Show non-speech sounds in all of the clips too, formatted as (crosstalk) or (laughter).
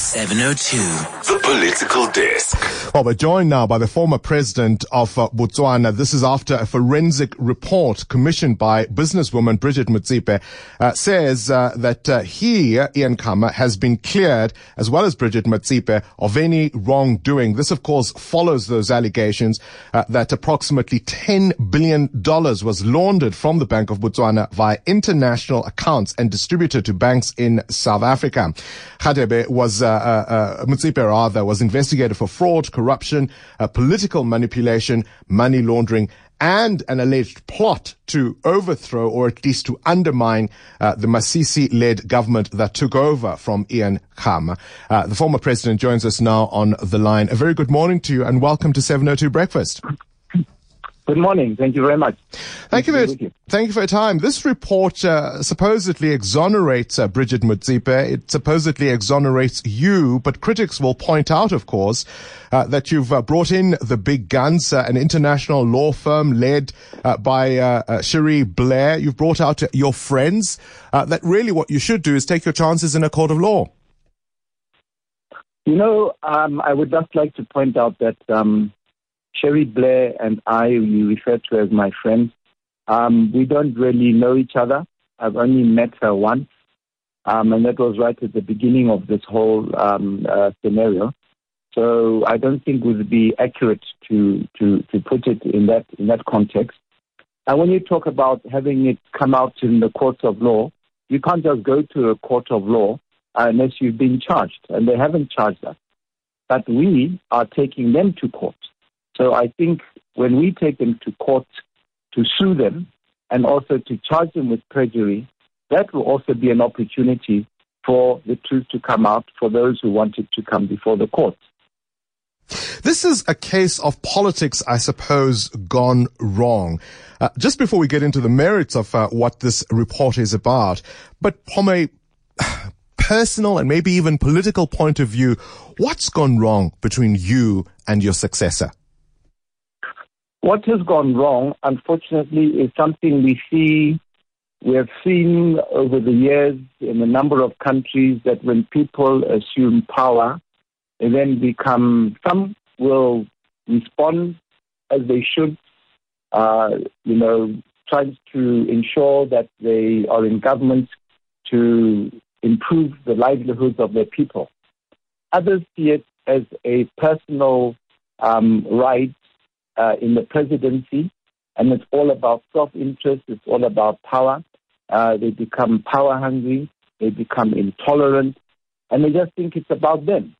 702. The Political Desk. Well, we're joined now by the former president of uh, Botswana. This is after a forensic report commissioned by businesswoman Bridgette Motsepe uh, says uh, that uh, he, Ian Khama, has been cleared, as well as Bridgette Motsepe, of any wrongdoing. This, of course, follows those allegations uh, that approximately $10 billion was laundered from the Bank of Botswana via international accounts and distributed to banks in South Africa. Radebe was, uh, uh, uh, rather, was investigated for fraud, corruption, uh, political manipulation, money laundering, and an alleged plot to overthrow or at least to undermine uh, the Masisi-led government that took over from Ian Khama. Uh, the former president joins us now on the line. A very good morning to you and welcome to 702 Breakfast. Good morning. Thank you very much. Thank you, for, you. thank you for your time. This report uh, supposedly exonerates uh, Bridgette Motsepe. It supposedly exonerates you, but critics will point out, of course, uh, that you've uh, brought in the big guns, uh, an international law firm led uh, by Cherie Blair. You've brought out your friends. that really what you should do is take your chances in a court of law. You know, um, I would just like to point out that um, Cherie Blair and I, you refer to as my friend, um, we don't really know each other. I've only met her once, um, and that was right at the beginning of this whole um, uh, scenario. So I don't think it would be accurate to, to, to put it in that in that context. And when you talk about having it come out in the courts of law, you can't just go to a court of law unless you've been charged, and they haven't charged us. But we are taking them to court. So I think when we take them to court to sue them and also to charge them with perjury, that will also be an opportunity for the truth to come out for those who want it to come before the court. This is a case of politics, I suppose, gone wrong. Uh, just before we get into the merits of uh, what this report is about, but from a (sighs) personal and maybe even political point of view, what's gone wrong between you and your successor? What has gone wrong, unfortunately, is something we see, we have seen over the years in a number of countries that when people assume power, they then become, some will respond as they should, uh, you know, trying to ensure that they are in government to improve the livelihoods of their people. Others see it as a personal um, right uh, in the presidency, and it's all about self-interest. It's all about power. Uh, they become power hungry. They become intolerant, and they just think it's about them.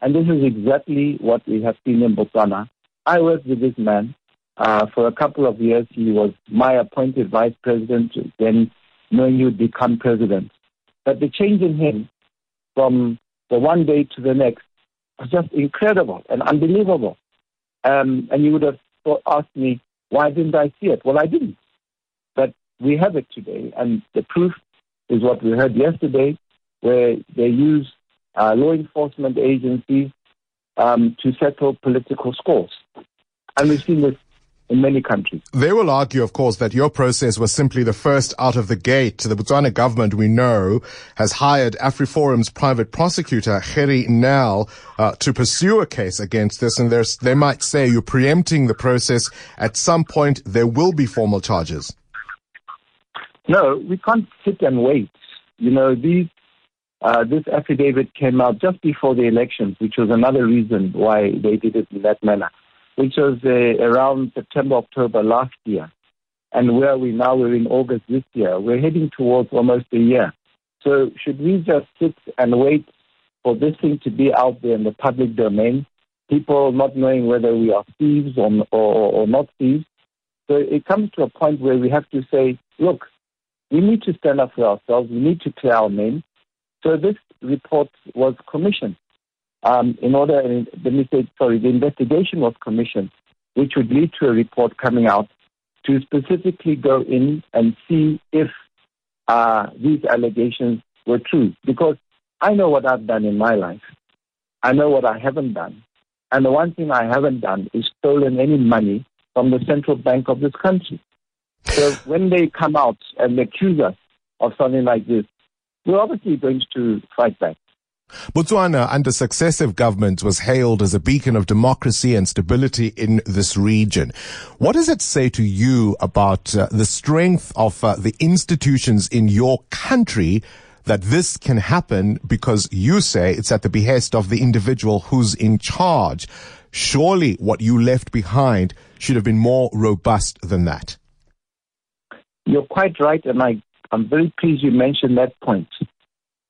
And this is exactly what we have seen in Botswana. I worked with this man uh, for a couple of years. He was my appointed vice president, then would become president. But the change in him from the one day to the next was just incredible and unbelievable. Um, and you would have thought, asked me, why didn't I see it? Well, I didn't. But we have it today. And the proof is what we heard yesterday, where they use uh, law enforcement agencies um, to settle political scores. And we've seen this in many countries. They will argue, of course, that your process was simply the first out of the gate. The Botswana government, we know, has hired AfriForum's private prosecutor, Gerrie Nel, uh, to pursue a case against this. And they might say you're preempting the process. At some point, there will be formal charges. No, we can't sit and wait. You know, these uh, this affidavit came out just before the elections, which was another reason why they did it in that manner which was uh, around September, October last year. And where we now, we're in August this year. We're heading towards almost a year. So should we just sit and wait for this thing to be out there in the public domain? People not knowing whether we are thieves or, or, or not thieves. So it comes to a point where we have to say, look, we need to stand up for ourselves. We need to clear our name. So this report was commissioned um, in order, let me say, sorry, the investigation was commissioned, which would lead to a report coming out to specifically go in and see if uh, these allegations were true. Because I know what I've done in my life. I know what I haven't done. And the one thing I haven't done is stolen any money from the central bank of this country. So (sighs) when they come out and accuse us of something like this, we're obviously going to fight back. Botswana, under successive governments, was hailed as a beacon of democracy and stability in this region. What does it say to you about uh, the strength of uh, the institutions in your country that this can happen because you say it's at the behest of the individual who's in charge? Surely what you left behind should have been more robust than that. You're quite right, and I, I'm very pleased you mentioned that point.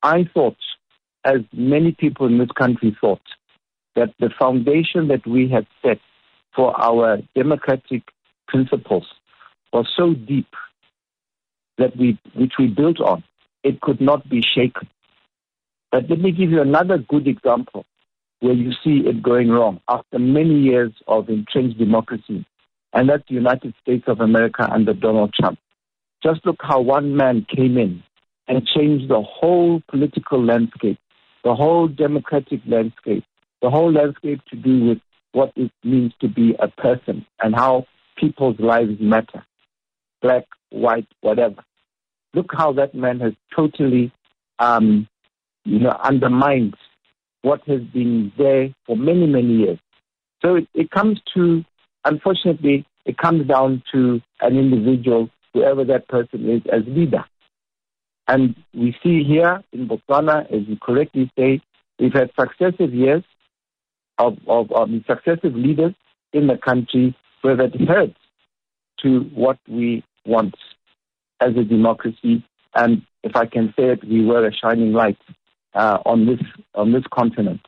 I thought as many people in this country thought, that the foundation that we had set for our democratic principles was so deep that we, which we built on, it could not be shaken. But let me give you another good example where you see it going wrong after many years of entrenched democracy, and that's the United States of America under Donald Trump. Just look how one man came in and changed the whole political landscape the whole democratic landscape, the whole landscape to do with what it means to be a person and how people's lives matter, black, white, whatever. Look how that man has totally, um, you know, undermined what has been there for many, many years. So it, it comes to, unfortunately, it comes down to an individual, whoever that person is, as leader. And we see here in Botswana, as you correctly say, we've had successive years of, of, of successive leaders in the country who have adhered to what we want as a democracy. And if I can say it, we were a shining light uh, on this on this continent.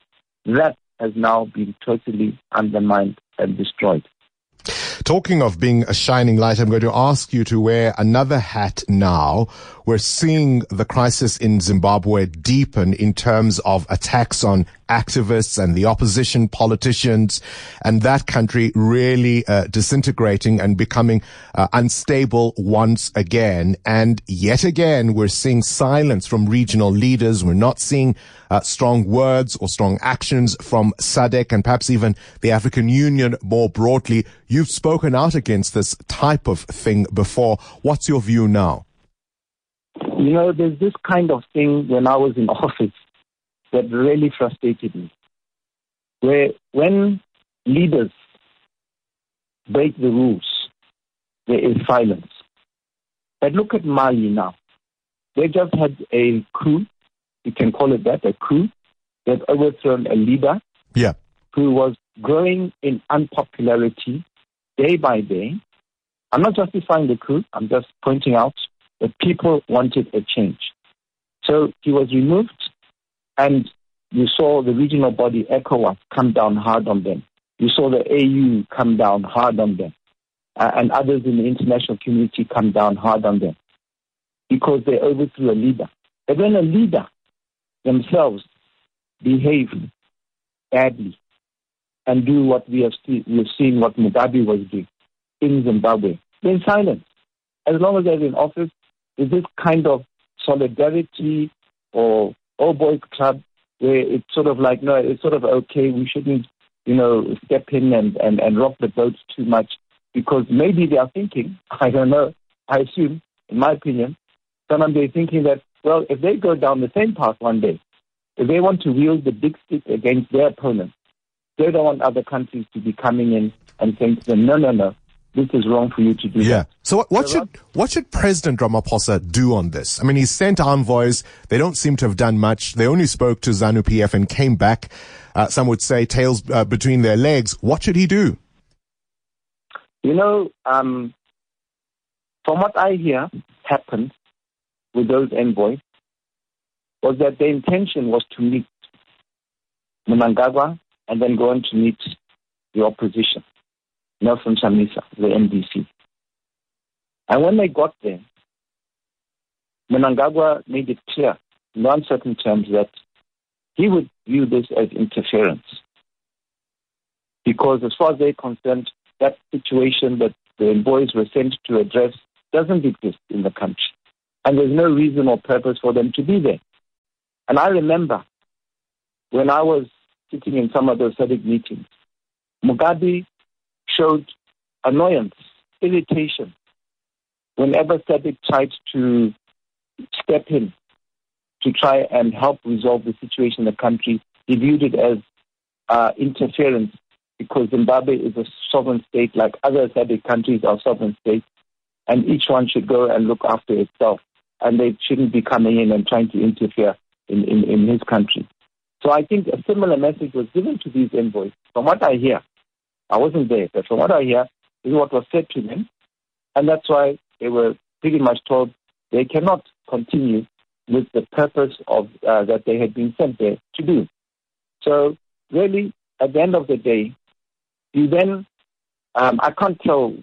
That has now been totally undermined and destroyed. Talking of being a shining light, I'm going to ask you to wear another hat now. We're seeing the crisis in Zimbabwe deepen in terms of attacks on activists and the opposition politicians and that country really uh, disintegrating and becoming uh, unstable once again. And yet again, we're seeing silence from regional leaders. We're not seeing uh, strong words or strong actions from SADC and perhaps even the African Union more broadly. You've spoken out against this type of thing before. What's your view now? You know, there's this kind of thing when I was in (laughs) office that really frustrated me. Where when leaders break the rules, there is silence. But look at Mali now. They just had a coup, you can call it that, a coup, that overthrown a leader yeah. who was growing in unpopularity day by day. I'm not justifying the coup, I'm just pointing out that people wanted a change. So he was removed and you saw the regional body ECOWAS come down hard on them. You saw the AU come down hard on them. Uh, and others in the international community come down hard on them because they overthrew a leader. But when a leader themselves behave badly and do what we have, see, we have seen what Mugabe was doing in Zimbabwe, then silence. As long as they're in office, is this kind of solidarity or oh, old boys club where it's sort of like, no, it's sort of okay, we shouldn't, you know, step in and, and, and rock the boat too much because maybe they are thinking, (laughs) I don't know, I assume, in my opinion, sometimes they're thinking that, well, if they go down the same path one day, if they want to wield the big stick against their opponents, they don't want other countries to be coming in and saying to them, no, no, no, this is wrong for you to do yeah. That. So what, what should what should President Ramaphosa do on this? I mean, he sent envoys. They don't seem to have done much. They only spoke to ZANU PF and came back. Uh, some would say tails uh, between their legs. What should he do? You know, um, from what I hear happened with those envoys was that the intention was to meet Mnangagwa and then go on to meet the opposition. Nelson Chamisa, the MDC. And when they got there, Mnangagwa made it clear in uncertain terms that he would view this as interference. Because as far as they're concerned, that situation that the envoys were sent to address doesn't exist in the country. And there's no reason or purpose for them to be there. And I remember when I was sitting in some of those SADC meetings, Mugabe showed annoyance, irritation, whenever SADC tried to step in to try and help resolve the situation in the country. He viewed it as uh, interference because Zimbabwe is a sovereign state like other SADC countries are sovereign states, and each one should go and look after itself, and they shouldn't be coming in and trying to interfere in, in, in his country. So I think a similar message was given to these envoys. From what I hear, I wasn't there, but from what I hear, is what was said to them, and that's why they were pretty much told they cannot continue with the purpose of uh, that they had been sent there to do. So really, at the end of the day, you then, um, I can't tell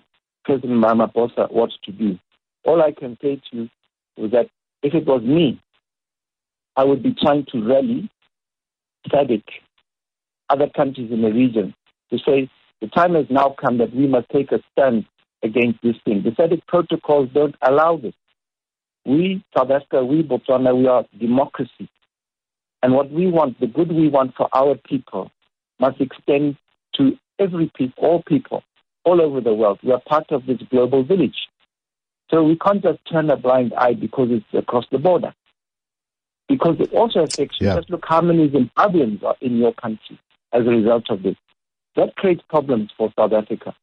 President Ramaphosa what to do. All I can say to you is that if it was me, I would be trying to rally SADC, other countries in the region, to say the time has now come that we must take a stand against this thing. The SADC protocols don't allow this. We, South Africa, we, Botswana, we are democracy. And what we want, the good we want for our people, must extend to every people, all people, all over the world. We are part of this global village. So we can't just turn a blind eye because it's across the border. Because it also affects you. Just look how many Zimbabweans are in your country as a result of this. That creates problems for South Africa.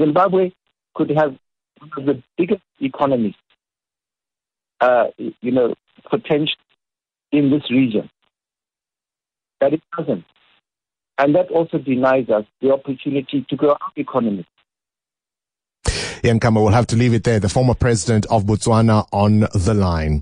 Zimbabwe could have one of the biggest economies, uh, you know, potential in this region. But it doesn't. And that also denies us the opportunity to grow our economy. Ian Khama will have to leave it there. The former president of Botswana on the line.